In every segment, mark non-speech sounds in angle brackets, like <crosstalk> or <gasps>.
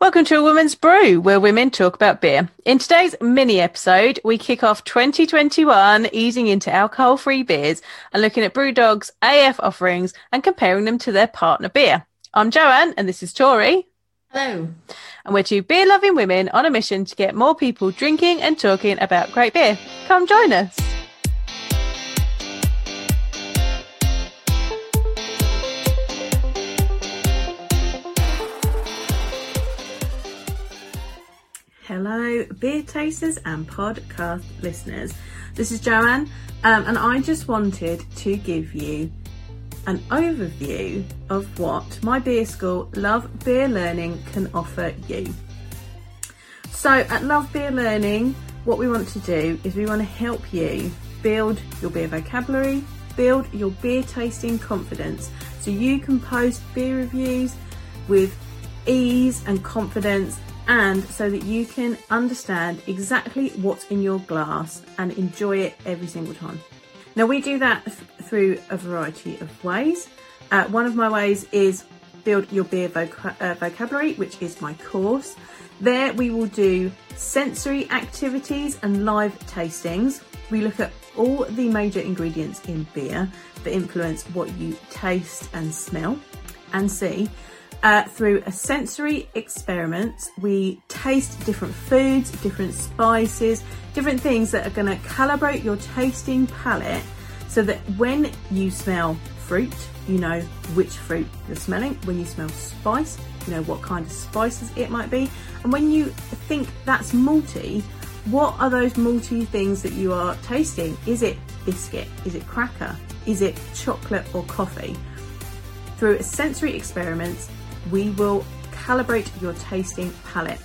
Welcome to A Woman's Brew, where women talk about beer. In today's mini episode, we kick off 2021 easing into alcohol free beers and looking at Brewdog's AF offerings and comparing them to their partner beer. I'm Joanne, and this is Tori. Hello. And we're two beer loving women on a mission to get more people drinking and talking about great beer. Come join us. Beer tasters and podcast listeners. This is Joanne, um, and I just wanted to give you an overview of what my beer school, Love Beer Learning, can offer you. So, at Love Beer Learning, what we want to do is we want to help you build your beer vocabulary, build your beer tasting confidence, so you can post beer reviews with ease and confidence and so that you can understand exactly what's in your glass and enjoy it every single time. Now, we do that th- through a variety of ways. Uh, one of my ways is build your beer uh, vocabulary, which is my course. There, we will do sensory activities and live tastings. We look at all the major ingredients in beer that influence what you taste and smell and see. Uh, through a sensory experiment, we taste different foods, different spices, different things that are going to calibrate your tasting palate so that when you smell fruit, you know which fruit you're smelling. When you smell spice, you know what kind of spices it might be. And when you think that's malty, what are those malty things that you are tasting? Is it biscuit? Is it cracker? Is it chocolate or coffee? Through a sensory experiments, we will calibrate your tasting palate.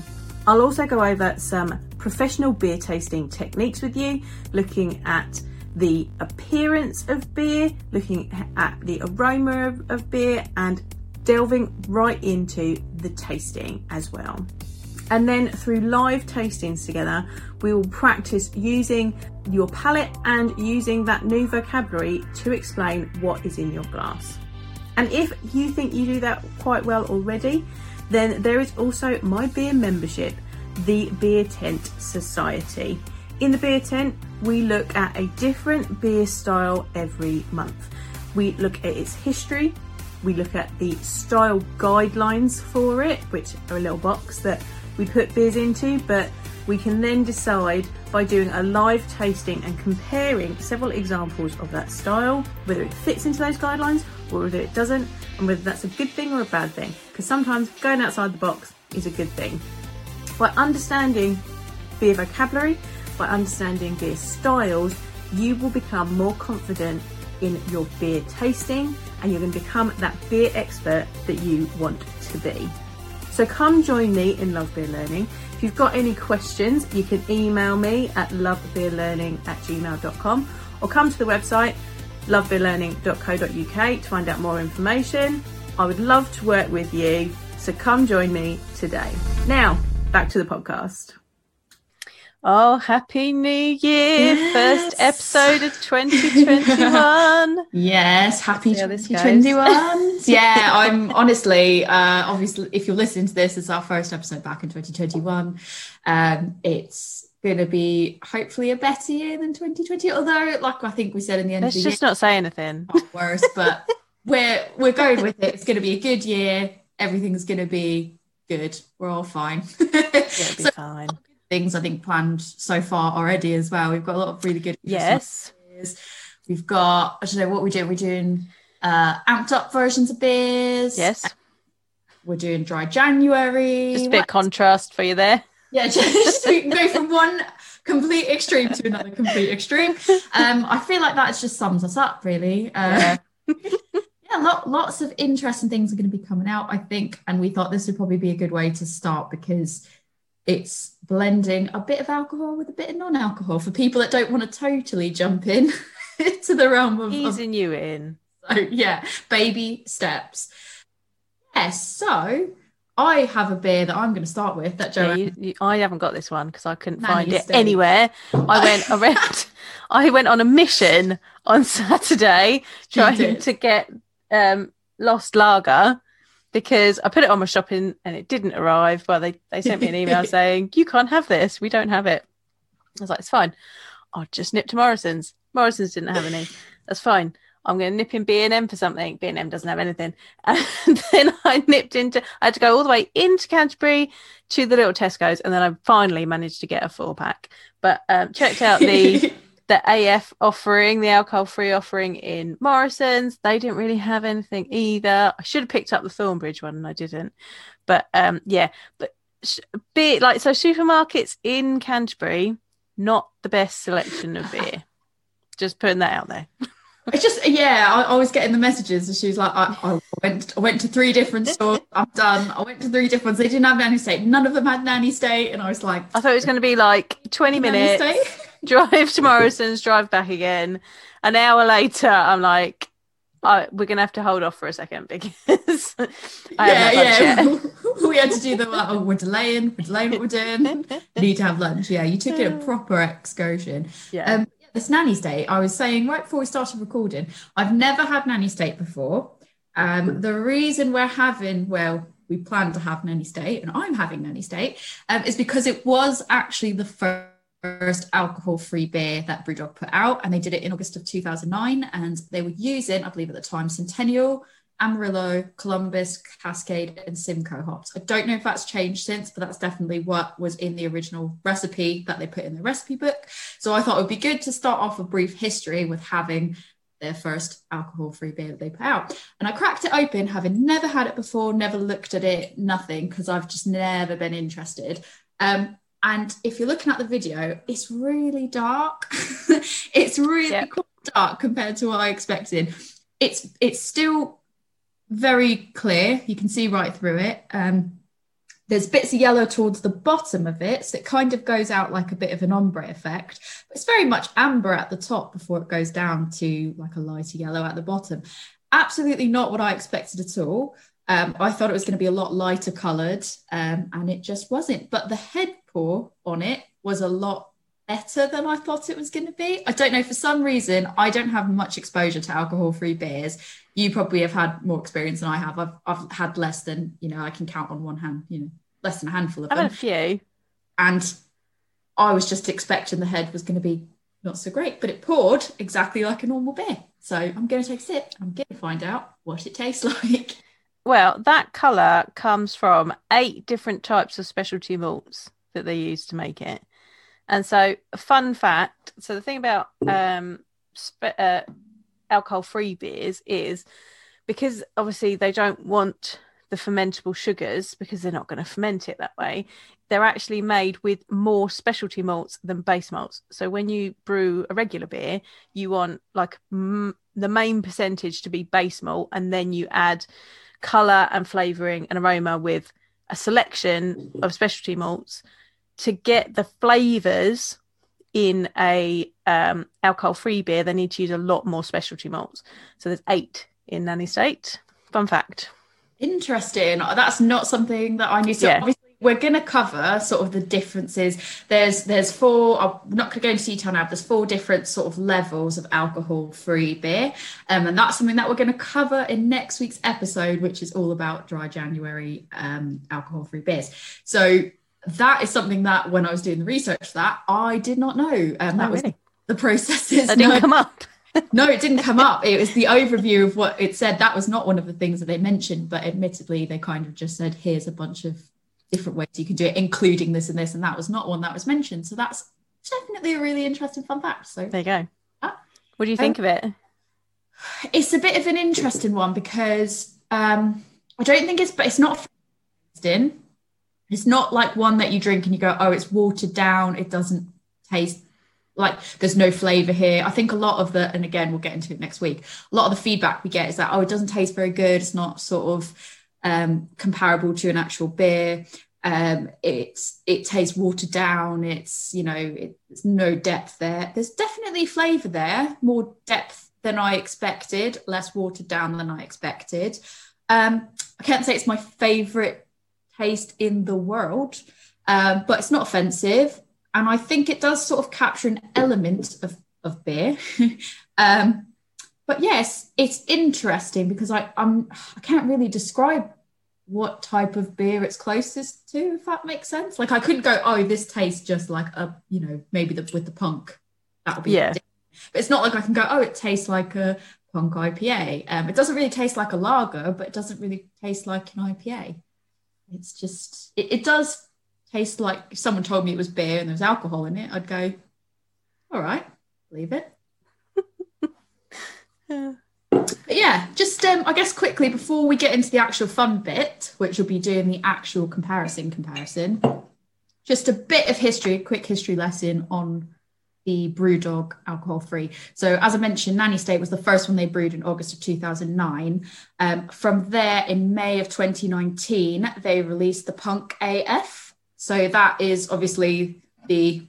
I'll also go over some professional beer tasting techniques with you, looking at the appearance of beer, looking at the aroma of, of beer, and delving right into the tasting as well. And then through live tastings together, we will practice using your palate and using that new vocabulary to explain what is in your glass. And if you think you do that quite well already, then there is also my beer membership, the Beer Tent Society. In the Beer Tent, we look at a different beer style every month. We look at its history, we look at the style guidelines for it, which are a little box that we put beers into, but we can then decide by doing a live tasting and comparing several examples of that style, whether it fits into those guidelines or whether it doesn't, and whether that's a good thing or a bad thing. Because sometimes going outside the box is a good thing. By understanding beer vocabulary, by understanding beer styles, you will become more confident in your beer tasting and you're going to become that beer expert that you want to be. So come join me in Love Beer Learning. If you've got any questions, you can email me at lovebeerlearning at gmail.com or come to the website lovebeerlearning.co.uk to find out more information. I would love to work with you, so come join me today. Now, back to the podcast. Oh, happy new year! Yes. First episode of <laughs> 2021. Yes, happy See how this goes. 2021. <laughs> yeah, I'm honestly, uh, obviously, if you're listening to this, it's our first episode back in 2021. Um, it's going to be hopefully a better year than 2020. Although, like I think we said in the end Let's of the just year, not say anything. not worse, but <laughs> we're we're going with it. It's going to be a good year. Everything's going to be good. We're all fine. It'll be So, fine. Things I think planned so far already as well. We've got a lot of really good Yes. beers. We've got I don't know what we're doing. We're doing uh amped up versions of beers. Yes. We're doing dry January. Just a bit What- contrast for you there. yeah, <laughs> just we can go from one complete extreme to another complete extreme. Um, I feel like that just sums us up really. Uh, yeah, <laughs> lot, lots of interesting things are going to be coming out, I think, and we thought this would probably be a good way to start because it's blending a bit of alcohol with a bit of non-alcohol for people that don't want to totally jump in <laughs> to the realm of, of Easing you in. so yeah, baby steps. Yes, so I have a beer that I'm going to start with that Yeah, you, you, I haven't got this one because I couldn't Nanny find it state. anywhere. I went <laughs> around. I went on a mission on <laughs> Saturday trying to get um, Lost Lager, because I put it on my shopping and it didn't arrive. Well, they, they sent me an email <laughs> saying, You can't have this. We don't have it. I was like, It's fine. I'll just nip to Morrison's. Morrison's didn't have any. That's fine. I'm going to nip in B&M for something. B&M doesn't have anything. <laughs> And then I nipped into, I had to go all the way into Canterbury to the little Tesco's. And then I finally managed to get a four pack. But um, checked out the <laughs> the AF offering, the alcohol free offering in Morrison's. They didn't really have anything either. I should have picked up the Thornbridge one and I didn't. But um, yeah, but beer, like, so supermarkets in Canterbury, not the best selection of beer. Just putting that out there. It's just yeah, I, I was getting the messages, and she was like, I, I, went, I went to three different stores. I'm done. I went to three different ones. They didn't have nanny state. None of them had nanny state, and I was like, I thought it was going to be like 20 minutes. <laughs> drive to Morrison's, drive back again. An hour later, I'm like, we're going to have to hold off for a second <laughs> because yeah, yeah. <laughs> we had to do the oh, we're delaying, we're delaying what we're doing. Need to have lunch. Yeah, you took it a proper excursion. Yeah. Um, this nanny state, I was saying right before we started recording, I've never had nanny state before. Um, the reason we're having, well, we plan to have nanny state, and I'm having nanny state, um, is because it was actually the first alcohol-free beer that Brewdog put out, and they did it in August of 2009, and they were using, I believe at the time, Centennial Amarillo, Columbus, Cascade, and Simcoe hops. I don't know if that's changed since, but that's definitely what was in the original recipe that they put in the recipe book. So I thought it would be good to start off a brief history with having their first alcohol-free beer that they put out. And I cracked it open, having never had it before, never looked at it, nothing, because I've just never been interested. Um, and if you're looking at the video, it's really dark. <laughs> it's really yep. dark compared to what I expected. It's it's still very clear. You can see right through it. Um, there's bits of yellow towards the bottom of it, so it kind of goes out like a bit of an ombre effect. But it's very much amber at the top before it goes down to like a lighter yellow at the bottom. Absolutely not what I expected at all. Um, I thought it was going to be a lot lighter coloured, um, and it just wasn't. But the head pour on it was a lot better than I thought it was going to be. I don't know, for some reason, I don't have much exposure to alcohol free beers you probably have had more experience than I have. I've I've had less than you know I can count on one hand. You know, less than a handful of I've them. a few, and I was just expecting the head was going to be not so great, but it poured exactly like a normal beer. So I'm going to take a sip. I'm going to find out what it tastes <laughs> like. Well, that colour comes from eight different types of specialty malts that they use to make it. And so, fun fact so, the thing about um, spe- uh, alcohol free beers is because obviously they don't want the fermentable sugars because they're not going to ferment it that way. They're actually made with more specialty malts than base malts. So when you brew a regular beer, you want like m- the main percentage to be base malt, and then you add color and flavoring and aroma with a selection of specialty malts to get the flavors in a um, alcohol free beer, they need to use a lot more specialty malts. So there's eight in Nanny State. Fun fact. Interesting. That's not something that I knew. So yeah. obviously we're going to cover sort of the differences. There's there's four. I'm not going to go into detail now. But there's four different sort of levels of alcohol-free beer, um, and that's something that we're going to cover in next week's episode, which is all about dry January um, alcohol-free beers. So that is something that when I was doing the research for that I did not know. Um, that was the processes. That didn't <laughs> no, come up. <laughs> no, it didn't come up. It was the overview of what it said. That was not one of the things that they mentioned, but admittedly, they kind of just said, "Here's a bunch of different ways you can do it, including this and this," and that was not one that was mentioned. So that's definitely a really interesting fun fact. So there you go. what do you think um, of it? It's a bit of an interesting one because um, I don't think it's, but it's not in it's not like one that you drink and you go, oh, it's watered down. It doesn't taste like there's no flavor here. I think a lot of the, and again, we'll get into it next week. A lot of the feedback we get is that, oh, it doesn't taste very good. It's not sort of um, comparable to an actual beer. Um, it's it tastes watered down. It's you know, it, there's no depth there. There's definitely flavor there, more depth than I expected, less watered down than I expected. Um, I can't say it's my favorite taste in the world, um, but it's not offensive. And I think it does sort of capture an element of, of beer. <laughs> um, but yes, it's interesting because I I'm I can't really describe what type of beer it's closest to, if that makes sense. Like I couldn't go, oh, this tastes just like a, you know, maybe the with the punk. That would be Yeah. different. But it's not like I can go, oh, it tastes like a punk IPA. Um, it doesn't really taste like a lager, but it doesn't really taste like an IPA. It's just it, it does taste like if someone told me it was beer and there was alcohol in it, I'd go, all right, believe it. Yeah. But yeah, just um, I guess quickly before we get into the actual fun bit, which will be doing the actual comparison comparison, just a bit of history, a quick history lesson on the Brewdog alcohol free. So as I mentioned, Nanny State was the first one they brewed in August of 2009. Um, from there, in May of 2019, they released the Punk AF. So that is obviously the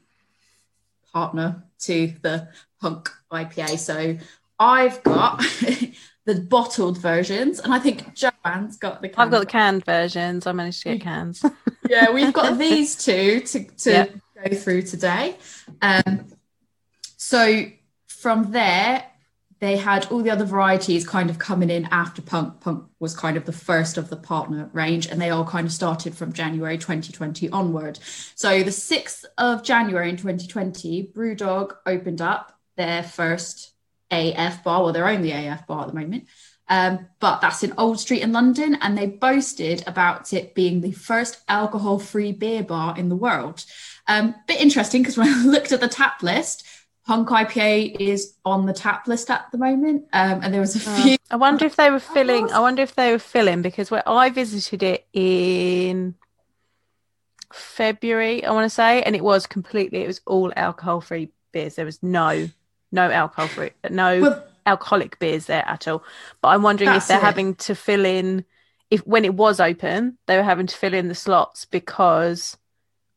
partner to the Punk IPA. So I've got <laughs> the bottled versions, and I think Joanne's got the. I've got the canned versions. I managed to get cans. <laughs> yeah, we've got these two to, to Yeah. go through today. Um, so from there, they had all the other varieties kind of coming in after Punk. Punk was kind of the first of the partner range, and they all kind of started from January 2020 onward. So the 6th of January in 2020, Brewdog opened up their first AF bar. Well, they're only AF bar at the moment. Um, but that's in Old Street in London, and they boasted about it being the first alcohol-free beer bar in the world. Um, bit interesting because <laughs> when I looked at the tap list, Punk IPA is on the tap list at the moment, um, and there was a few. I wonder if they were <laughs> filling. I wonder if they were filling because where I visited it in February, I want to say, and it was completely. It was all alcohol-free beers. There was no, no alcohol-free, no Well, alcoholic beers there at all. But I'm wondering if they're it. having to fill in. If when it was open, they were having to fill in the slots because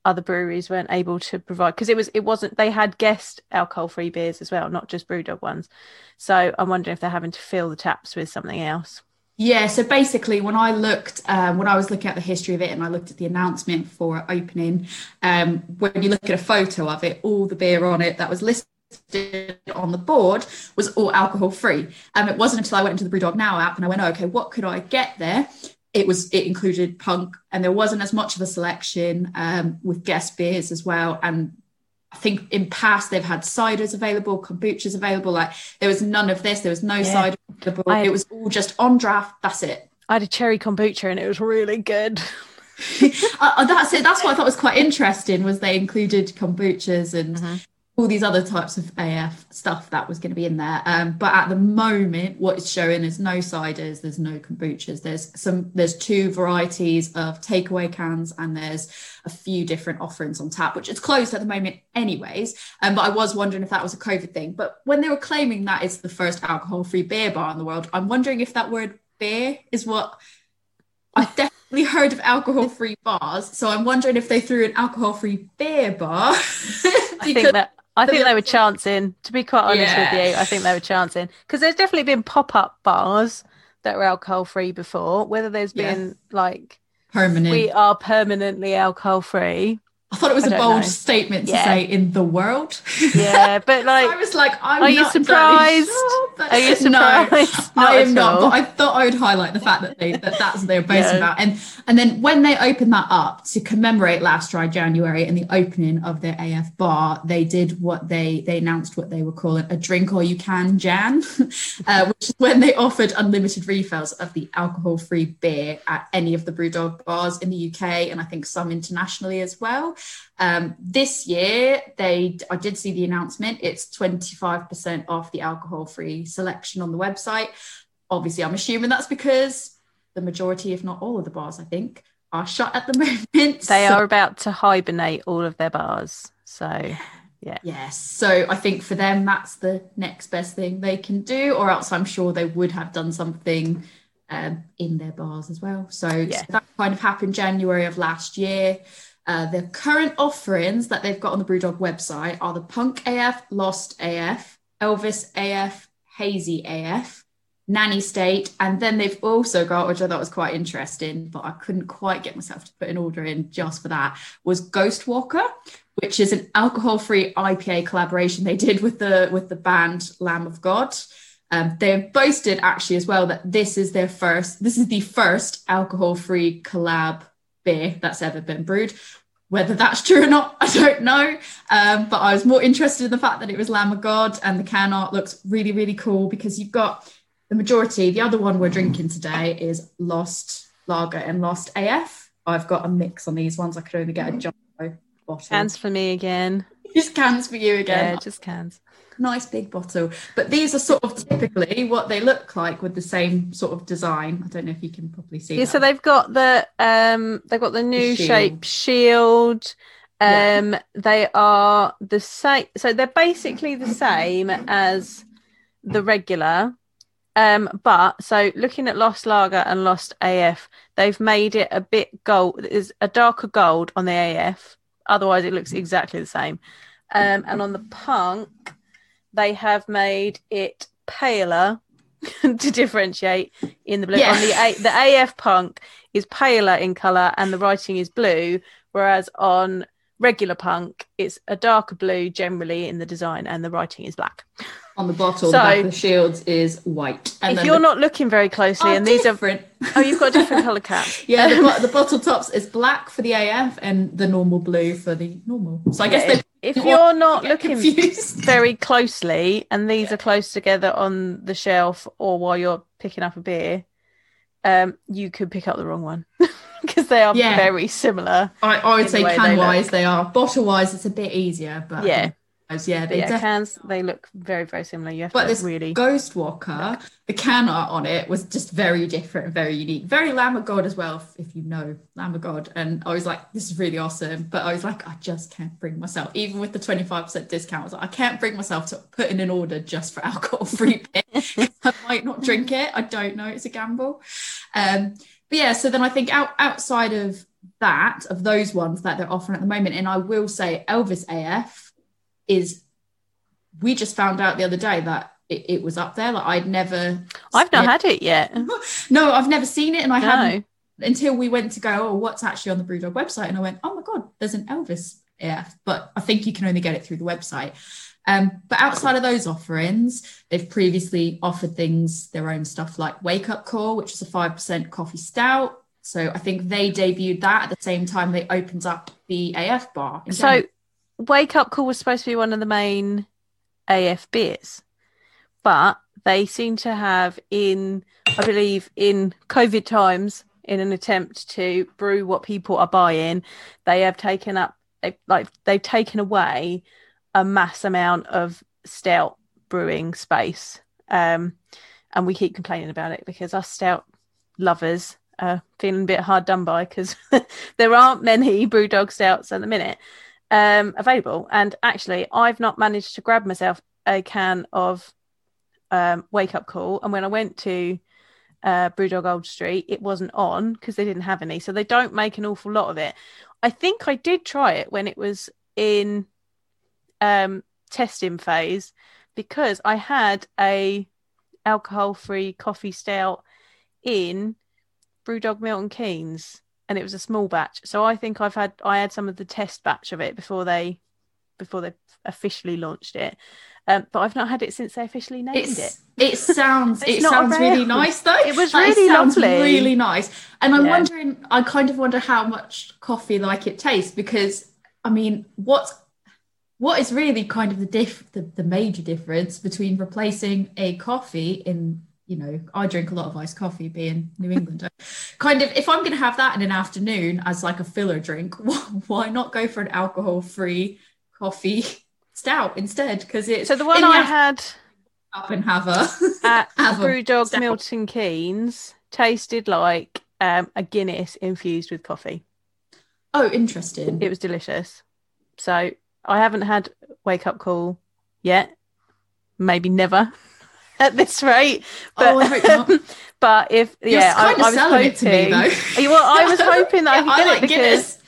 other breweries weren't able to provide because it was it wasn't they had guest alcohol free beers as well not just brewdog ones so i'm wondering if they're having to fill the taps with something else Yeah, so basically, when I looked, um, when I was looking at the history of it and I looked at the announcement for opening, um, when you look at a photo of it, all the beer on it that was listed on the board was all alcohol free. Um, it wasn't until I went into the Brewdog Now app and I went, oh, okay, what could I get there? It was it included punk, and there wasn't as much of a selection um, with guest beers as well. And I think in past they've had ciders available, kombuchas available. Like there was none of this. There was no Yeah. cider available. I- it was all just on draft. That's it. i had a cherry kombucha and it was really good <laughs> uh, uh, that's it. That's what I thought was quite interesting. Was they included kombuchas and Mhm. All these other types of AF stuff that was going to be in there. Um, but at the moment, what it's showing is no ciders. There's no kombuchas. There's some. There's two varieties of takeaway cans, and there's a few different offerings on tap, which is closed at the moment, anyways. Um, but I was wondering if that was a COVID thing. But when they were claiming that it's the first alcohol-free beer bar in the world, I'm wondering if that word "beer" is what I've definitely heard of alcohol-free bars, so I'm wondering if they threw an alcohol-free beer bar. <laughs> i think that i think they were <laughs> chancing to be quite honest Yeah. with you i think they were chancing because there's definitely been pop-up bars that were alcohol free before whether there's been like permanent. we are permanently alcohol free I thought it was a bold know. statement to Yeah. say in the world. yeah but <laughs> like I was like, I'm Are you surprised? <laughs> sure, are you surprised No, <laughs> I am not, all. but I thought I would highlight the fact that they that that's what they were boasting Yeah. about. And and then when they opened that up to commemorate last dry January and the opening of their AF bar, they did what they they announced what they were calling a drink or you can Jan, uh, which is when they offered unlimited refills of the alcohol-free beer at any of the Brewdog bars in the UK and I think some internationally as well. Um, this year, they I did see the announcement. It's 25% off the alcohol-free selection on the website. Obviously, I'm assuming that's because the majority, if not all of the bars, I think, are shut at the <laughs> moment. they So- are about to hibernate all of their bars so yeah. Yes. So I think for them, that's the next best thing they can do, or else I'm sure they would have done something um, in their bars as well. So, Yeah. so that kind of happened January of last year. Uh, the current offerings that they've got on the Brewdog website are the Punk AF, Lost AF, Elvis AF, Hazy AF, Nanny State, and then they've also got, which I thought was quite interesting, but I couldn't quite get myself to put an order in just for that, was Ghost Walker, which is an alcohol-free IPA collaboration they did with the with the band Lamb of God. Um, they have boasted actually as well that this is their first, this is the first alcohol-free collab beer that's ever been brewed. Whether that's true or not, <laughs> I don't know. Um, but I was more interested in the fact that it was Lamb of God and the can art looks really, really cool because you've got the majority. The other one we're drinking today is Lost Lager and Lost AF. I've got a mix on these ones. I could only get a jumbo bottle. Cans for me again. Just cans for you again. Yeah, just cans. Nice big bottle. But these are sort of typically what they look like with the same sort of design. I don't know if you can probably see. Yeah, that. so they've got the um they've got the new shield. shape shield. Yeah. Um they are the same so they're basically the same as the regular. Um but so looking at Lost Lager and Lost AF, they've made it a bit gold is a darker gold on the AF. Otherwise it looks exactly the same. Um and on the punk they have made it paler <laughs> to differentiate in the blue. Yeah. On the A- the AF punk is paler in color and the writing is blue, whereas on regular punk it's a darker blue generally in the design and the writing is black. on the bottle, So- the back of the shields is white. And if you're the- not looking very closely, Oh, and these are different. <laughs> oh, you've got a different color cap. <laughs> Yeah, the, bo- um, the bottle tops is black for the AF and the normal blue for the normal. So I guess Yeah, they if you're not looking confused. very closely and these are close together on the shelf or while you're picking up a beer, um, you could pick up the wrong one <laughs> because they are Yeah. very similar. I, I would say the way they they are. Bottle wise, it's a bit easier, but Yeah. Yeah, they yeah, definitely. cans they look very very similar. You have But this really Ghost Walker, the can art on it was just very different very unique. Very Lamb of God as well, if- you know Lamb of God. And I was like, this is really awesome. But I was like, I just can't bring myself, even with the 25% discount, I was like, I can't bring myself to put in an order just for <laughs> alcohol free beer. <laughs> I might not drink it. I don't know. It's a gamble. Um, but yeah, so then I think out, outside of that, of those ones that they're offering at the moment, and I will say Elvis AF is, we just found out the other day that it, it was up there. Like I'd never, I've not had it yet. <laughs> no, I've never seen it, and I hadn't until we went to go. Oh, what's actually on the Brewdog website? And I went, oh my god, there's an Elvis AF, but I think you can only get it through the website. Um, but outside of those offerings, they've previously offered things, their own stuff like Wake Up Call, which is a 5% coffee stout. So I think they debuted that at the same time they opened up the AF bar. So. Wake Up Call was supposed to be one of the main AF beers, but they seem to have in I believe in COVID times in an attempt to brew what people are buying, they have taken up like they've taken away a mass amount of stout brewing space. Um, and we keep complaining about it because us stout lovers are feeling a bit hard done by because <laughs> there aren't many brewdog stouts at the minute um, available. And actually, I've not managed to grab myself a can of um, Wake Up Call. And when I went to uh, Brewdog Old Street, it wasn't on because they didn't have any. So they don't make an awful lot of it. I think I did try it when it was in um, testing phase because I had a alcohol-free coffee stout in Brewdog Milton Keynes, and it was a small batch. So I think I've had I had some of the test batch of it before they before they officially launched it. Um, but I've not had it since they officially named it. It's, it <laughs> sounds it sounds really nice though. It was Like, really sounds lovely. really nice. And I'm Yeah. wondering, I kind of wonder how much coffee like it tastes because I mean, what's what is really kind of the diff the, the major difference between replacing a coffee in you know I drink a lot of iced coffee being New Englander <laughs> kind of if I'm going to have that in an afternoon as like a filler drink <laughs> why not go for an alcohol free coffee <laughs> stout instead because it's So the one the I had up and have a at have a Brewdog stout. Milton Keynes tasted like um, a Guinness infused with coffee. Oh, interesting. It was delicious. So I haven't had Wake Up Call yet. Maybe never <laughs> at this rate. But, Oh, I hope not. <laughs> but if yeah, I, I was hoping. me though. <laughs> Well, I was hoping that I could Yeah, get like it because Guinness.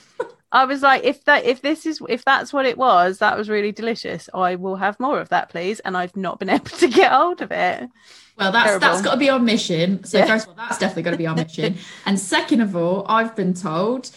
I was like, if that if this is if that's what it was, that was really delicious. I will have more of that, please. And I've not been able to get hold of it. Well, that's Terrible. that's got to be our mission. So Yeah. first of all, that's definitely got to be our mission. and second of all, I've been told,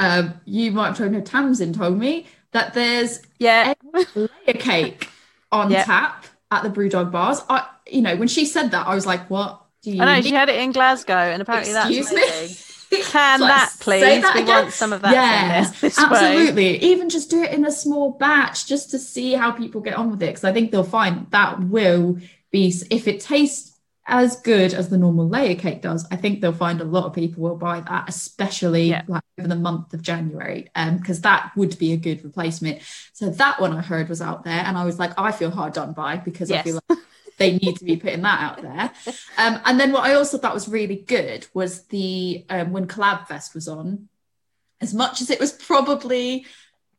um, you might have told know Tamsin told me that there's Yeah, layer cake on Yeah. tap at the Brewdog bars. I, you know, when she said that, I was like, what do you I know she had it in Glasgow, and apparently Excuse me? that's amazing. <laughs> Can Like, that please? that we again? want some of that. Yes, this way. absolutely. Even just do it in a small batch just to see how people get on with it. Because I think they'll find that will be, if it tastes as good as the normal layer cake does, I think they'll find a lot of people will buy that, especially Yeah. like over the month of January, um, because that would be a good replacement. So that one I heard was out there, and I was like, I feel hard done by because I feel like they need to be putting that out there. Um, and then what I also thought was really good was the um, when Collab Fest was on, as much as it was probably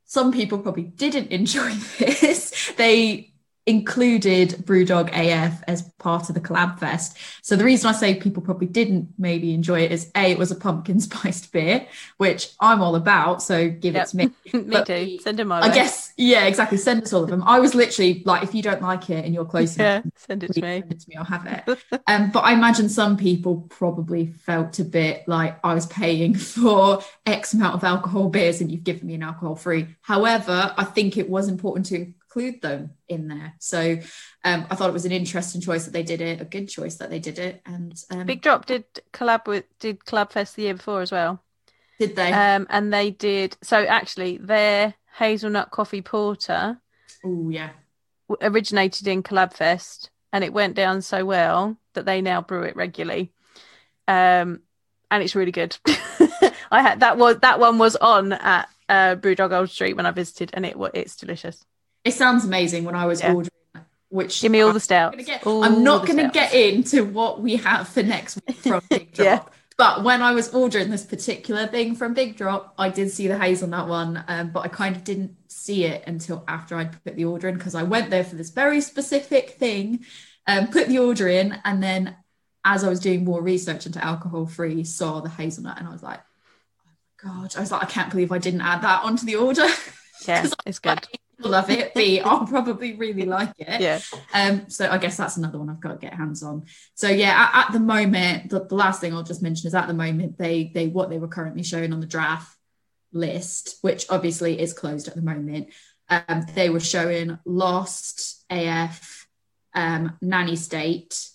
some people probably didn't <laughs> enjoy this, they included Brewdog AF as part of the collab fest. So the reason I say people probably didn't maybe enjoy it is A, it was a pumpkin <laughs> spiced beer, which I'm all about. So give Yep. it to me. <laughs> Me But too. Send them my I way. guess, yeah, exactly. Send us all of them. I was literally like, if you don't like it and you're close enough, send it to me. send it to me, I'll have it. Um, but I imagine some people probably felt a bit like I was paying <laughs> for X amount of alcohol beers and you've given me an alcohol free. However, I think it was important to include them in there. So um, I thought it was an interesting choice that they did it, a good choice that they did it. And um, Big Drop did collab with did Collab Fest the year before as well. did they? Um, and they did so actually their hazelnut coffee porter oh, yeah. originated in Collab Fest and it went down so well that they now brew it regularly. Um, and it's really good. <laughs> I had that was that one was on at uh, Brewdog Old Street when I visited, and it it's delicious. It sounds amazing when I was Yeah. ordering, which Give me all I'm the stouts. gonna get- all I'm not going to get into what we have for next week from <laughs> Big Drop. Yeah. But when I was ordering this particular thing from Big Drop, I did see the hazelnut one, um, but I kind of didn't see it until after I'd put the order in because I went there for this very specific thing, um, put the order in, and then as I was doing more research into alcohol free, saw the hazelnut, and I was like, oh my god! I was like, I can't believe I didn't add that onto the order. <laughs> Yeah, it's good. Love it. B, I'll probably really like it. Yeah, Um, so I guess that's another one I've got to get hands on. So yeah, at, at the moment, the, the last thing I'll just mention is at the moment they they what they were currently showing on the draft list, which obviously is closed at the moment. Um, they were showing Lost AF, um, Nanny State,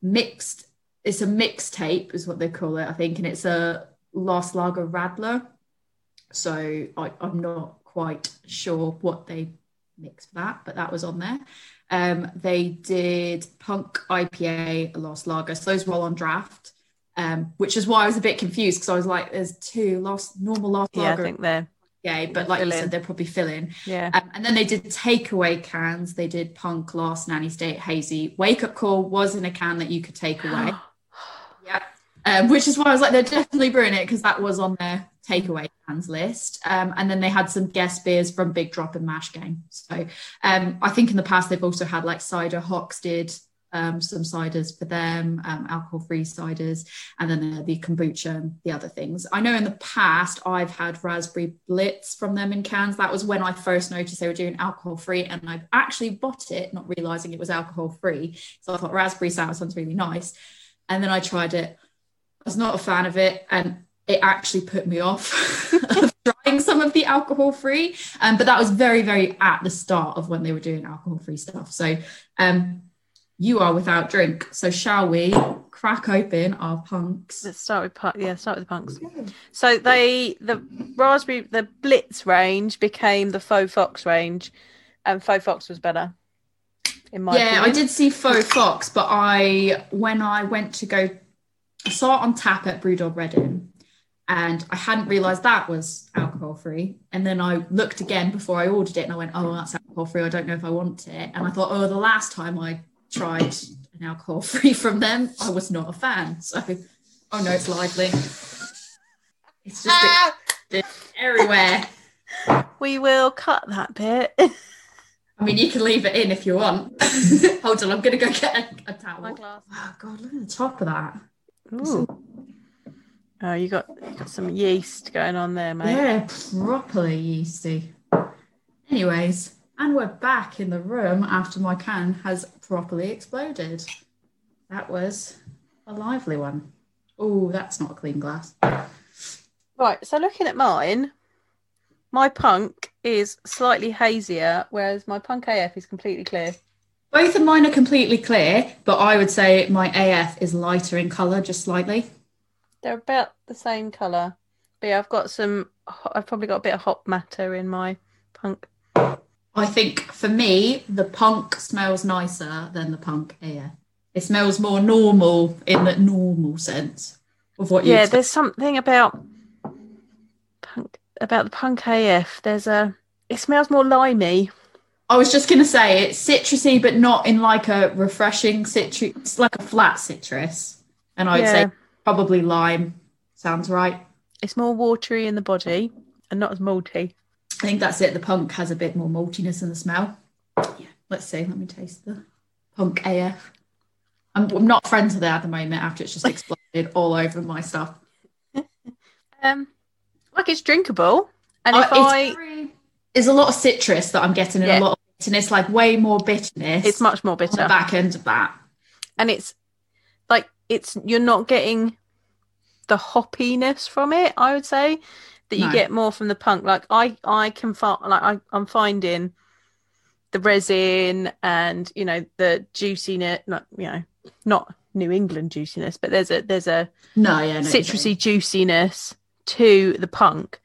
mixed. It's a mixtape, is what they call it, I think, and it's a Lost Lager Radler. So I, I'm not quite sure what they mixed for that, but that was on there. Um, they did Punk IPA, Lost Lager. So those were all on draft, um, which is why I was a bit confused because I was like, there's two Lost, normal Lost yeah, I think they're Yeah, but like you said, they're probably filling. yeah. Um, and then they did takeaway cans. They did Punk, Lost, Nanny State, Hazy. Wake Up Call was in a can that you could take away. <gasps> Yeah. Um, which is why I was like, they're definitely brewing it because that was on their takeaway cans list. Um, and then they had some guest beers from Big Drop and Mash Gang. So um, I think in the past they've also had like cider. Hawkes did um, some ciders for them, um, alcohol-free ciders, and then the kombucha and the other things. I know in the past I've had raspberry blitz from them in cans. That was when I first noticed they were doing alcohol-free, and I actually bought it, not realizing it was alcohol-free. So I thought raspberry sour sounds really nice, and then I tried it. I was not a fan of it, and it actually put me off <laughs> of trying some of the alcohol free. Um, but that was very, very at the start of when they were doing alcohol free stuff. So um, you are without drink. So shall we crack open our punks? Let's start with pu- yeah, start with the punks. So they the raspberry the Blitz range became the Faux Fox range, and Faux Fox was better. In my yeah, I did see Faux Fox, but I when I went to go, I saw it on tap at Brewdog Reading, and I hadn't realised that was alcohol free. And then I looked again before I ordered it, and I went, "Oh, that's alcohol free. I don't know if I want it." And I thought, "Oh, the last time I tried an alcohol free <laughs> from them, I was not a fan." So, oh no, it's lively. It's just Ah! everywhere. We will cut that bit. <laughs> I mean, you can leave it in if you want. <laughs> Hold on, I'm gonna go get a, a towel. My glass. Oh god, look at the top of that. Ooh. Oh, you got you got some yeast going on there, mate. Yeah, properly yeasty. Anyways, and we're back in the room after my can has properly exploded. That was a lively one. Oh, that's not a clean glass. Right. So looking at mine, my punk is slightly hazier, whereas my punk AF is completely clear. Both of mine are completely clear, but I would say my AF is lighter in colour, just slightly. They're about the same colour. But yeah, I've got some. I've probably got a bit of hop matter in my punk. I think for me, the punk smells nicer than the punk air. It smells more normal in the normal sense of what you. Yeah, expect. there's something about punk about the punk AF. There's a. It smells more limey. I was just gonna say it's citrusy, but not in like a refreshing citrus. It's like a flat citrus, and I'd Yeah. say probably lime. Sounds right. It's more watery in the body and not as malty. I think that's it. The punk has a bit more maltiness in the smell. Yeah, let's see. Let me taste the punk AF. I'm, I'm not friends with it at the moment after it's just <laughs> exploded all over my stuff. <laughs> Um, like it's drinkable. And Uh, if I, very- there's a lot of citrus that I'm getting and Yeah. a lot of bitterness, like way more bitterness. it's much more bitter. back end of that. and it's it's you're not getting the hoppiness from it i would say that you No. get more from the punk. Like i i can find like I, i'm finding the resin and you know the juiciness not you know not new england juiciness but there's a there's a No, yeah, no, citrusy juiciness to the punk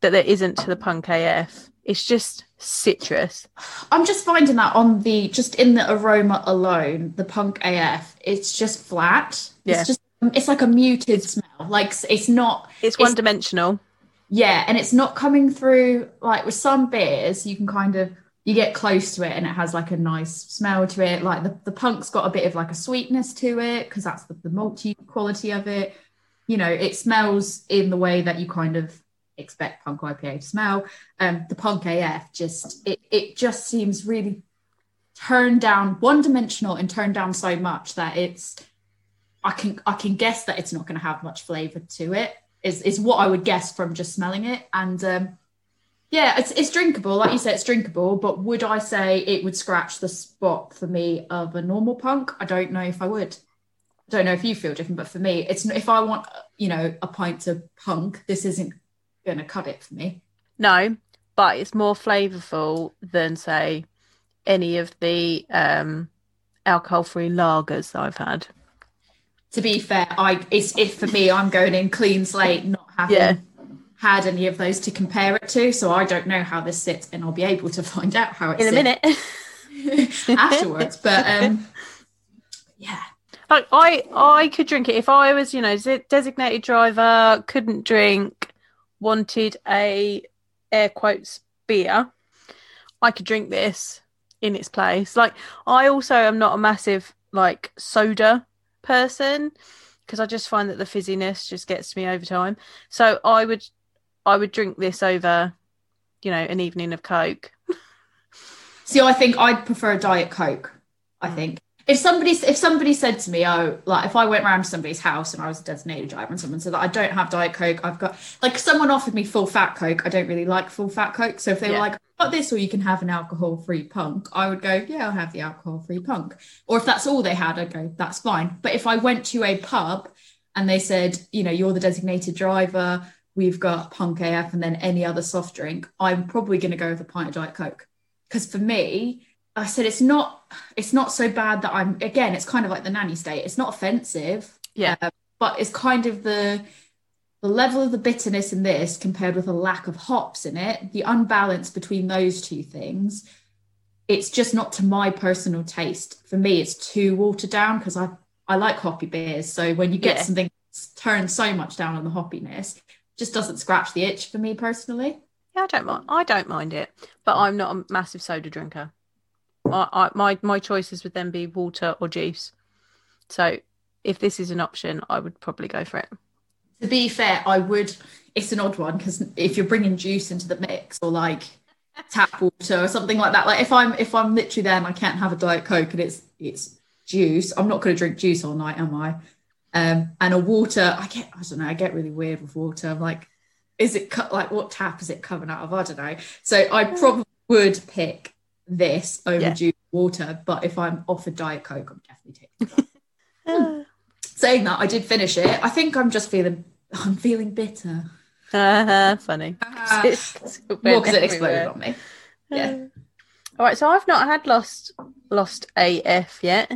that there isn't to the punk af it's just citrus I'm just finding that on the just in the aroma alone, the punk AF, it's just flat. Yeah. It's just it's like a muted smell. Like it's not it's one dimensional yeah, and it's not coming through like with some beers, you can kind of you get close to it and it has like a nice smell to it. Like the, the punk's got a bit of like a sweetness to it because that's the, the malty quality of it. You know, it smells in the way that you kind of expect punk IPA to smell. Um, the punk AF just it it just seems really turned down, one dimensional and turned down so much that it's I can I can guess that it's not going to have much flavour to it. Is is what I would guess from just smelling it. And um, yeah, it's it's drinkable. Like you said, it's drinkable. But would I say it would scratch the spot for me of a normal punk? I don't know if I would. I don't know if you feel different, but for me, it's if I want you know a pint of punk, this isn't going to cut it for me. No, but it's more flavourful than say any of the um, alcohol-free lagers I've had. To be fair, I it's if for me, I'm going in clean slate, not having Yeah. had any of those to compare it to. So I don't know how this sits, and I'll be able to <laughs> find out how it In a minute, <laughs> afterwards. But um, yeah, like I, I could drink it if I was, you know, designated driver, couldn't drink, wanted a air quotes beer. I could drink this in its place. Like I also am not a massive like soda person because I just find that the fizziness just gets to me over time. So I would I would drink this over, you know, an evening of Coke. See, I think I'd prefer a diet coke. I mm. think if somebody if somebody said to me, oh, like if I went around to somebody's house and I was a designated driver and someone said that I don't have diet coke, I've got like someone offered me full fat coke. I don't really like full fat coke, so if they Yeah. were like, got this, or you can have an alcohol free punk, I would go, yeah, I'll have the alcohol free punk. Or if that's all they had, I'd go, that's fine. But if I went to a pub and they said, you know, you're the designated driver, we've got punk AF and then any other soft drink, I'm probably going to go with a pint of diet coke because for me i said it's not it's not so bad that i'm again it's kind of like the nanny state it's not offensive Yeah. uh, but it's kind of the the level of the bitterness in this compared with a lack of hops in it the unbalance between those two things it's just not to my personal taste for me it's too watered down because i i like hoppy beers so when you get Yeah. something turned so much down on the hoppiness just doesn't scratch the itch for me personally Yeah, I don't mind. I don't mind it, but I'm not a massive soda drinker. I, I, my my choices would then be water or juice. So if this is an option, I would probably go for it. To be fair, I would. It's an odd one because if you're bringing juice into the mix or like tap water or something like that, like if I'm if I'm literally there and I can't have a diet coke and it's it's juice, I'm not going to drink juice all night, am I? Um, and a water, I get I don't know, I get really weird with water. I'm like, is it cut like what tap is it coming out of? I don't know. So I probably would pick this over Yeah. juice water, but if I'm offered diet coke, I'm definitely taking. Uh, <laughs> Saying that, I did finish it. I think I'm just feeling I'm feeling bitter. <laughs> funny. <laughs> It More because it exploded on me. Yeah. All right, so I've not had lost lost AF yet.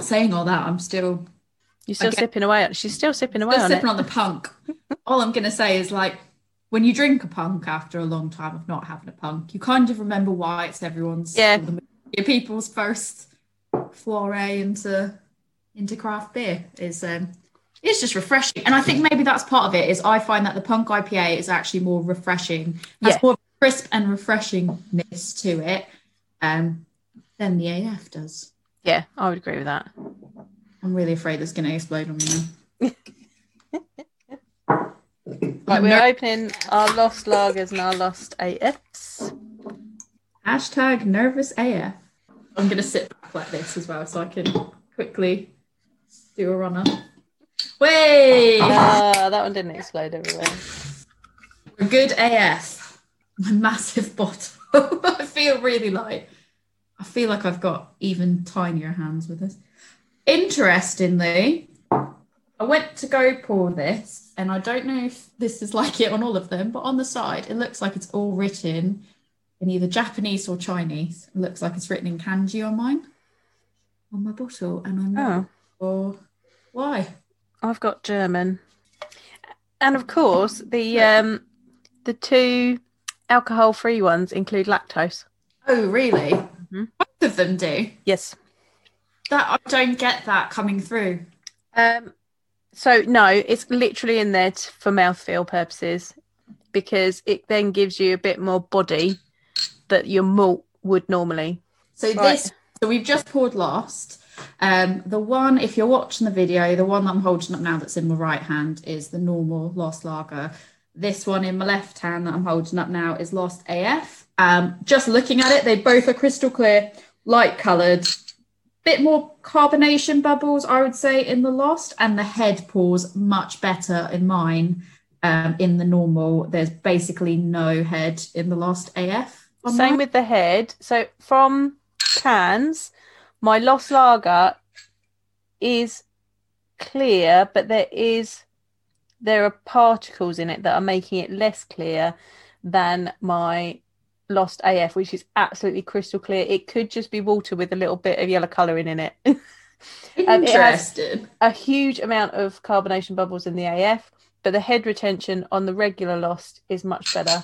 Saying all that, I'm still You're still sipping away. She's still sipping away still sipping it. on the punk. all I'm gonna say is like when you drink a punk after a long time of not having a punk, you kind of remember why it's everyone's Yeah. people's first foray into into craft beer is um it's just refreshing and i think maybe that's part of it is i find that the punk ipa is actually more refreshing has Yeah. more crisp and refreshingness to it um than the af does Yeah, I would agree with that. i'm really afraid it's going to explode on me now <laughs> Right, we're opening our lost lagers and our lost AFs. hashtag nervous af i'm going to sit back like this as well so i can quickly do a runner way Ah, that one didn't explode everywhere. A good AF. My massive <laughs> bottle. I feel really light. I feel like I've got even tinier hands with this. Interestingly, I went to go pour this, and I don't know if this is like it on all of them, but on the side, it looks like it's all written in either Japanese or Chinese. It looks like it's written in kanji on mine, on my bottle, and I'm not Oh, sure why. I've got German. And of course, the um the two alcohol free ones include lactose. Oh, really? Mhm. Both of them do. Yes. That I don't get that coming through. Um so no, it's literally in there t- for mouthfeel purposes because it then gives you a bit more body that your malt would normally. So Right. this, so we've just poured Lost. Um, the one, if you're watching the video, the one that I'm holding up now that's in my right hand is the normal Lost Lager. This one in my left hand that I'm holding up now is Lost AF. Um, just looking at it, they both are crystal clear, light coloured, bit more carbonation bubbles, I would say, in the Lost, and the head pours much better in mine. Um, in the normal, there's basically no head in the Lost AF. on Same mine. with the head. So from cans, my lost lager is clear, but there is there are particles in it that are making it less clear than my lost AF, which is absolutely crystal clear. It could just be water with a little bit of yellow colouring in it. <laughs> Um, it Interesting. a huge amount of carbonation bubbles in the AF, but the head retention on the regular lost is much better.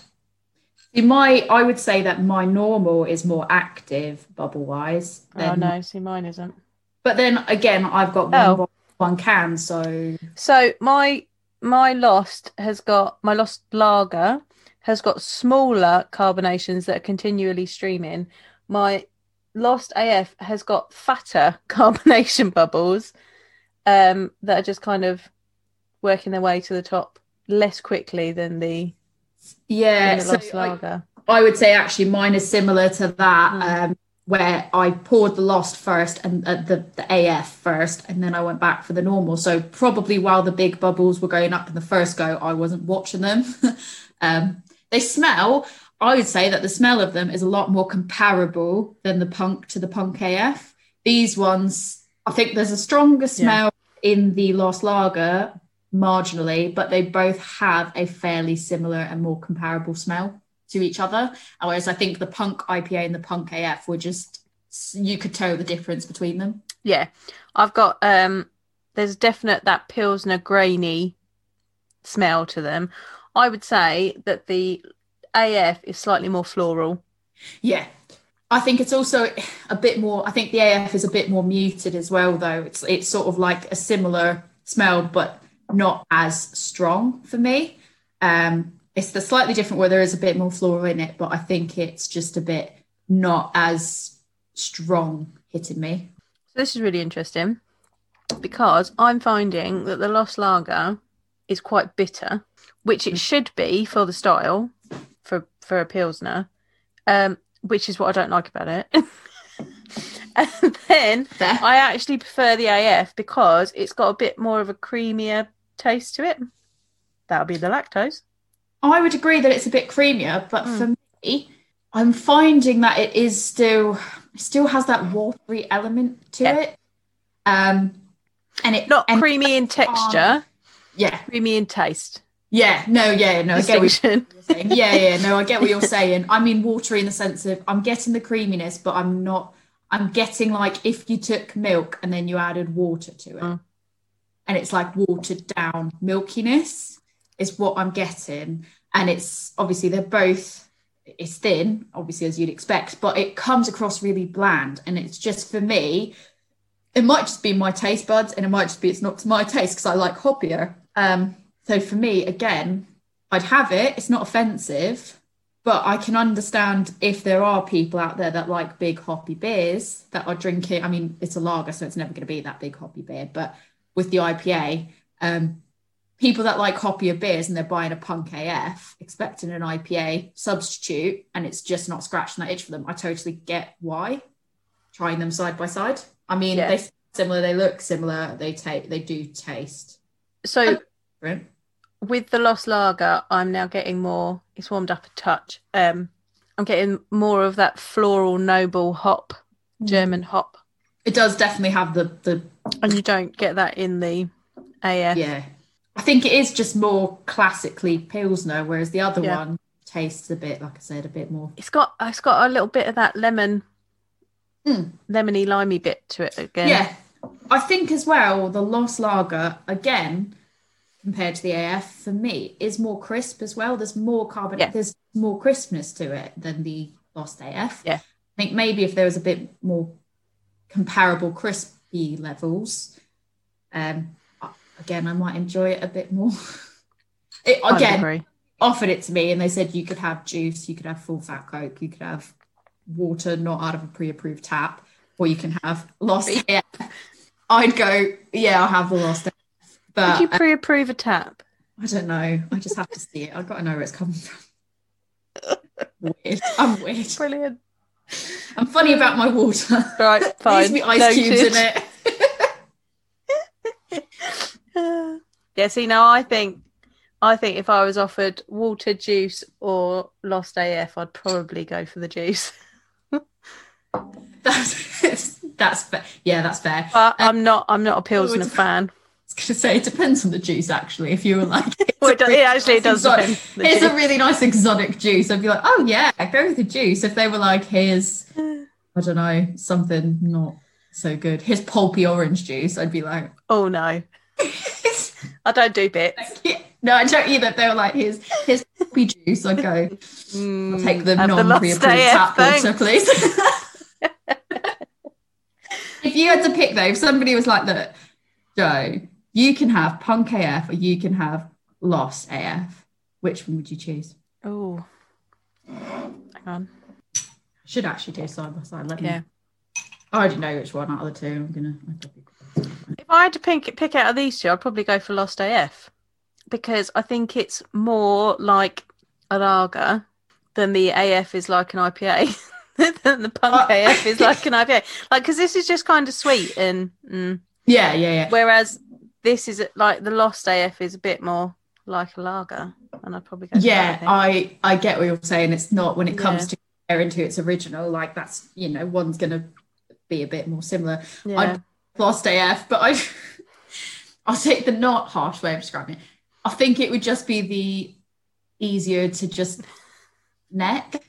See, my I would say that my normal is more active bubble wise. Oh no, see mine isn't. But then again, I've got one, Oh. one can, so So my my lost has got my lost lager has got smaller carbonations that are continually streaming. My lost AF has got fatter <laughs> carbonation bubbles um, that are just kind of working their way to the top less quickly than the, yeah. than the So lost I, lager. I would say actually mine is similar to that, Mm. um, where I poured the lost first and uh, the the AF first, and then I went back for the normal. So probably while the big bubbles were going up in the first go, I wasn't watching them. <laughs> um, they smell. I would say that the smell of them is a lot more comparable than the punk to the punk AF. These ones, I think there's a stronger smell in the Lost Lager marginally, but they both have a fairly similar and more comparable smell to each other. Whereas I think the punk IPA and the punk AF were just you could tell the difference between them. Yeah, I've got um. There's definite that pilsner grainy smell to them. I would say that the AF is slightly more floral. Yeah. I think it's also a bit more I think the AF is a bit more muted as well though. It's it's sort of like a similar smell but not as strong for me. Um it's the slightly different where there is a bit more floral in it, but I think it's just a bit not as strong hitting me. So this is really interesting because I'm finding that the Lost Lager is quite bitter, which it should be for the style for for a pilsner, um, which is what I don't like about it. <laughs> and then Fair. I actually prefer the AF because it's got a bit more of a creamier taste to it. That'll be the lactose. I would agree that it's a bit creamier, but Mm. for me, I'm finding that it is still still has that watery element to Yeah. it. Um and it Not and creamy in texture, yeah, creamy in taste. Yeah, no, yeah, no, I get what you're saying. <laughs> Yeah, yeah, no, I get what you're saying. I mean, watery in the sense of I'm getting the creaminess, but I'm not. I'm getting like if you took milk and then you added water to it, Mm. and it's like watered down milkiness is what I'm getting, and it's obviously they're both. It's thin, obviously as you'd expect, but it comes across really bland, and it's just for me. It might just be my taste buds, and it might just be it's not to my taste because I like hoppier. Um, so for me, again, I'd have it. It's not offensive, but I can understand if there are people out there that like big hoppy beers that are drinking. I mean, it's a lager, so it's never going to be that big hoppy beer. But with the IPA, um, people that like hoppier beers and they're buying a punk AF, expecting an IPA substitute, and it's just not scratching that itch for them. I totally get why. Trying them side by side. I mean, Yeah. they similar, they look similar, they take, they do taste So different. With the Lost Lager, I'm now getting more. It's warmed up a touch. Um, I'm getting more of that floral noble hop, Mm. German hop, It does definitely have the the and you don't get that in the AF. yeah. I think it is just more classically pilsner, whereas the other Yeah. one tastes a bit, like I said, a bit more. It's got it's got a little bit of that lemon, Mm. lemony limey bit to it again. Yeah, I think as well the Lost Lager again compared to the AF for me is more crisp as well. There's more carbon. Yeah. There's more crispness to it than the Lost AF. Yeah. I think maybe if there was a bit more comparable crispy levels, um, again I might enjoy it a bit more. <laughs> It, again, offered it to me and they said you could have juice, you could have full fat coke, you could have water not out of a pre-approved tap, or you can have lost AF. I'd go, yeah, I'll have the lost AF. Would But you uh, pre-approve a tap? I don't know. I just have to see it. I've got to know where it's coming from. weird. I'm weird. Brilliant. I'm funny about my water. Right, <laughs> There fine. to be ice cubes in it. <laughs> yeah, see, now I think, I think if I was offered water, juice, or Lost AF, I'd probably go for the juice. <laughs> That's that's fair. Yeah, that's fair. But I'm not. I'm not a Pilsner fan. I was going to say it depends on the juice. Actually, if you were like, <laughs> Well, it, does, really it actually nice does exotic- Here's juice. a really nice exotic juice. I'd be like, oh yeah, go with the juice. If they were like, here's, I don't know, something not so good. Here's pulpy orange juice. I'd be like, Oh no, <laughs> I don't do bits. no, I don't either. They were like, here's here's pulpy juice. I'd go, I'll Mm, take the have the Lost non-pre-approved tap water, please. <laughs> if you had to pick though, if somebody was like, look, Joe, you can have punk AF or you can have lost AF. Which one would you choose? Oh, hang on. Should actually do side by side. Let me. Yeah. I already know which one out of the two. I'm gonna. If I had to pick pick out of these two, I'd probably go for Lost AF because I think it's more like a lager than the AF is like an IPA. <laughs> than the punk Uh, AF is <laughs> like an IPA. Like, because this is just kind of sweet, and mm, Yeah, yeah, yeah. whereas this is like the Lost AF is a bit more like a lager, and I'd probably go. Yeah, that, I I get what you're saying. It's not when it comes Yeah. to comparing to its original. Like that's you know one's gonna be a bit more similar. I- yeah. Lost AF, but I <laughs> I'll take the not harsh way of describing it. I think it would just be the easier to just neck.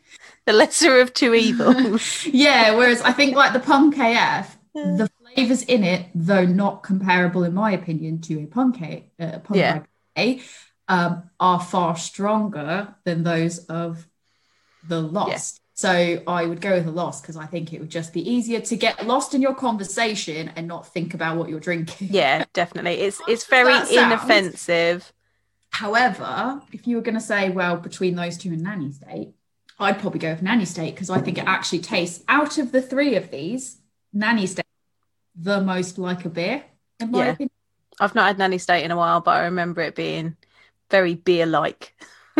the lesser of two evils. <laughs> yeah, whereas I think like the punk AF, the flavors in it, though not comparable in my opinion to a A, uh, punk Yeah. IPA, um, are far stronger than those of the Lost. So I would go with the Lost because I think it would just be easier to get lost in your conversation and not think about what you're drinking. yeah, definitely. It's <laughs> it's very inoffensive. However, if you were going to say, well, between those two and Nanny State, I'd probably go with Nanny State because I think it actually tastes out of the three of these, Nanny State the most like a beer, in my Yeah. opinion. I've not had Nanny State in a while, but I remember it being very beer like.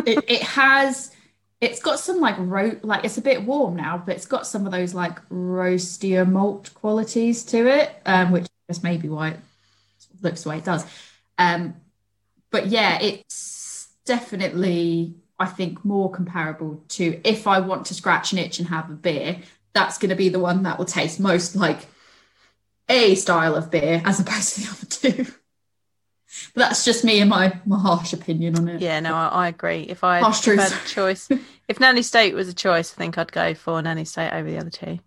it, it has it's got some like ro- like it's a bit warm now but it's got some of those like roastier malt qualities to it um which is maybe why it looks the way it does um but yeah it's definitely i think more comparable to if i want to scratch an itch and have a beer that's going to be the one that will taste most like a style of beer as opposed to the other two <laughs> But that's just me and my my harsh opinion on it. Yeah, no, I, I agree. If I Harsh if had a choice, if Nanny State was a choice, I think I'd go for Nanny State over the other two.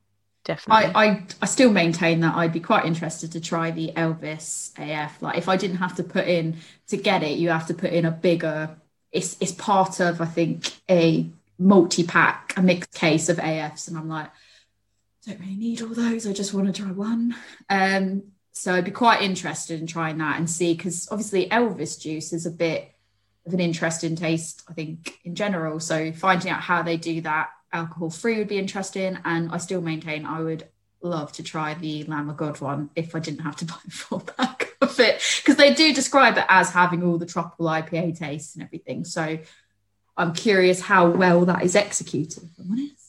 Definitely. I, I I still maintain that I'd be quite interested to try the Elvis AF. Like if I didn't have to put in to get it, you have to put in a bigger. It's it's part of I think a multi pack, a mixed case of AFs, and I'm like, don't really need all those. I just want to try one. Um, so I'd be quite interested in trying that and see because obviously Elvis juice is a bit of an interesting taste, I think, in general. So finding out how they do that alcohol free would be interesting. And I still maintain I would love to try the Lamb of God one if I didn't have to <laughs> buy a full pack of it because they do describe it as having all the tropical IPA tastes and everything. So I'm curious how well that is executed. If I'm honest.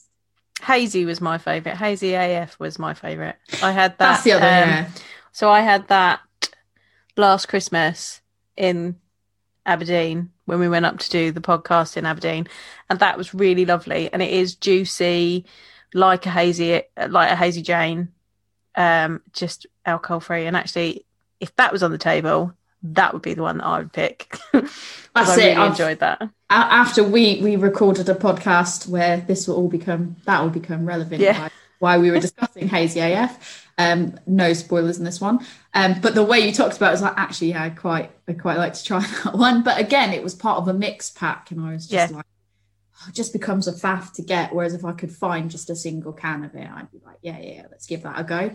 Hazy was my favourite. Hazy AF was my favourite. I had that. That's the other. um, yeah. So I had that last Christmas in Aberdeen when we went up to do the podcast in Aberdeen, and that was really lovely. And it is juicy, like a hazy, like a hazy Jane, um, just alcohol free. And actually, if that was on the table, that would be the one that I would pick. <laughs> That's I it. really I've- enjoyed that. After we we recorded a podcast where this will all become that will become relevant Yeah. why, why we were discussing hazy AF. Um, no spoilers in this one. Um, but the way you talked about it was like actually yeah, I quite I quite like to try <laughs> that one. But again, it was part of a mixed pack, and I was just Yeah. like, oh, it just becomes a faff to get. Whereas if I could find just a single can of it, I'd be like, yeah, yeah, yeah let's give that a go.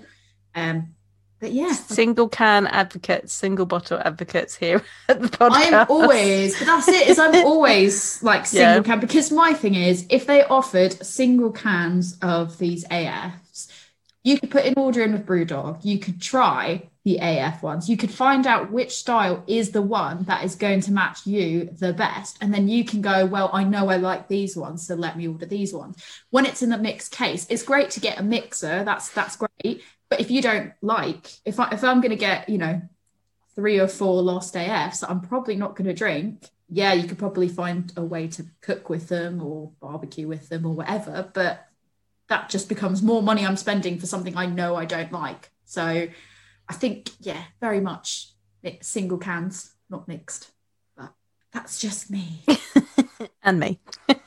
Um, but yeah, Single can advocates, single bottle advocates here <laughs> at the podcast. I'm always, but that's it. Is I'm <laughs> always like single Yeah. can because my thing is, if they offered single cans of these AFs, you could put an order in with BrewDog. You could try the AF ones. You could find out which style is the one that is going to match you the best, and then you can go, well, I know I like these ones, so let me order these ones. When it's in the mixed case, it's great to get a mixer. That's that's great. But if you don't like, if I if I'm going to get, you know, three or four lost AFs I'm probably not going to drink, yeah, you could probably find a way to cook with them or barbecue with them or whatever. But that just becomes more money I'm spending for something I know I don't like. So I think, yeah, very much single cans, not mixed. But that's just me. <laughs> and me. <laughs>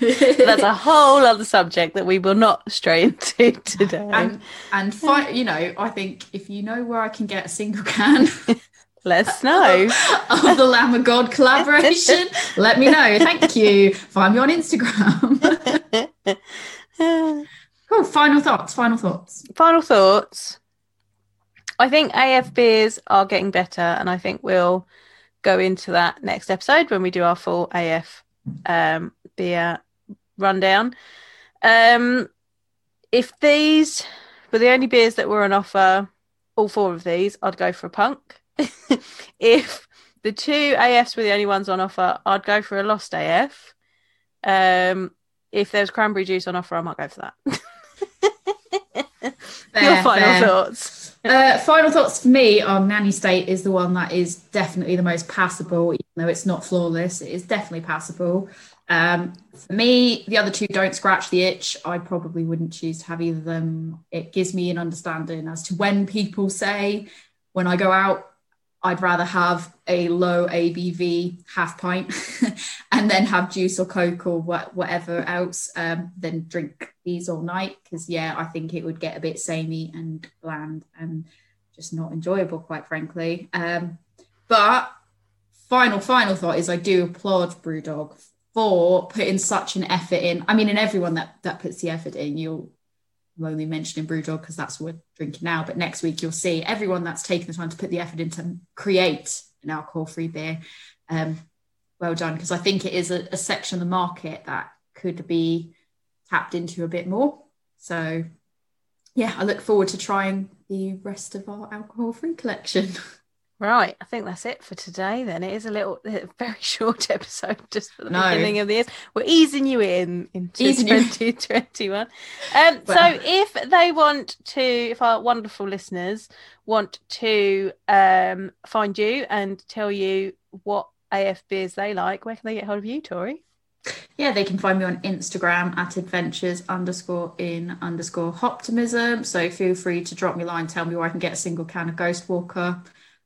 That's a whole other subject that we will not stray into today. and and fi- you know, I think if you know where I can get a single can <laughs> Let's know. of the Lamb of God collaboration, let me know. Thank you. Find me on Instagram. Cool. Final thoughts. Final thoughts. Final thoughts. I think AF beers are getting better, and I think we'll go into that next episode when we do our full AF um, beer rundown. Um, if these were the only beers that were on offer, all four of these, I'd go for a punk. <laughs> if the two AFs were the only ones on offer, I'd go for a Lost AF. Um, if there's cranberry juice on offer, I might go for that. <laughs> Your final fair. thoughts. Uh, final thoughts for me on Nanny State is the one that is definitely the most passable, even though it's not flawless. It is definitely passable. Um, for me, the other two don't scratch the itch. I probably wouldn't choose to have either of them. It gives me an understanding as to when people say, when I go out, I'd rather have a low ABV half pint <laughs> and then have juice or Coke or what, whatever else um, than drink these all night. Because, yeah, I think it would get a bit samey and bland and just not enjoyable, quite frankly. Um, but final, final thought is I do applaud Brewdog for putting such an effort in. I mean, and everyone that, that puts the effort in, you'll I'm only mentioning Brewdog because that's what we're drinking now. But next week you'll see everyone that's taken the time to put the effort in to create an alcohol-free beer. Um, well done, because I think it is a, a section of the market that could be tapped into a bit more. So yeah, I look forward to trying the rest of our alcohol-free collection. <laughs> Right, I think that's it for today. Then it is a little, <laughs> a very short <laughs> episode just for the No. beginning of the year. We're easing you in into Easing in. <laughs> 2021. Um, Well- so if they want to, if our wonderful listeners want to um, find you and tell you what AF beers they like, where can they get hold of you, Tori? Yeah, they can find me on Instagram at adventures underscore in underscore hoptimism. So feel free to drop me a line, tell me where I can get a single can of Ghost Walker.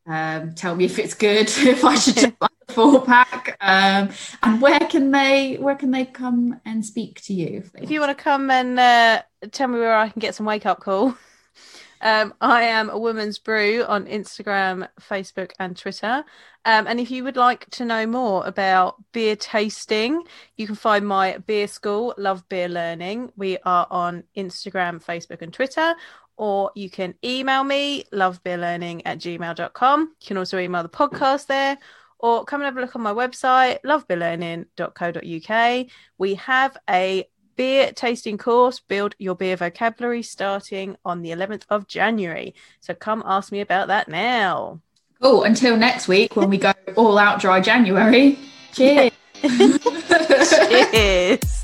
Um, tell me if it's good, <laughs> if I should just buy the four pack, um, and where can they where can they come and speak to you? If, if you want to come and uh, tell me where I can get some wake up call. <laughs> Um, I am a woman's brew on Instagram, Facebook, and Twitter. Um, and if you would like to know more about beer tasting, you can find my beer school, Love Beer Learning. We are on Instagram, Facebook, and Twitter. Or you can email me, lovebeerlearning at gmail.com. You can also email the podcast there or come and have a look on my website, lovebeerlearning.co.uk. We have a beer tasting course, Build Your Beer Vocabulary, starting on the 11th of January. So come ask me about that now. Cool. Until next week when we go all out dry January. <laughs> Cheers. <laughs> Cheers.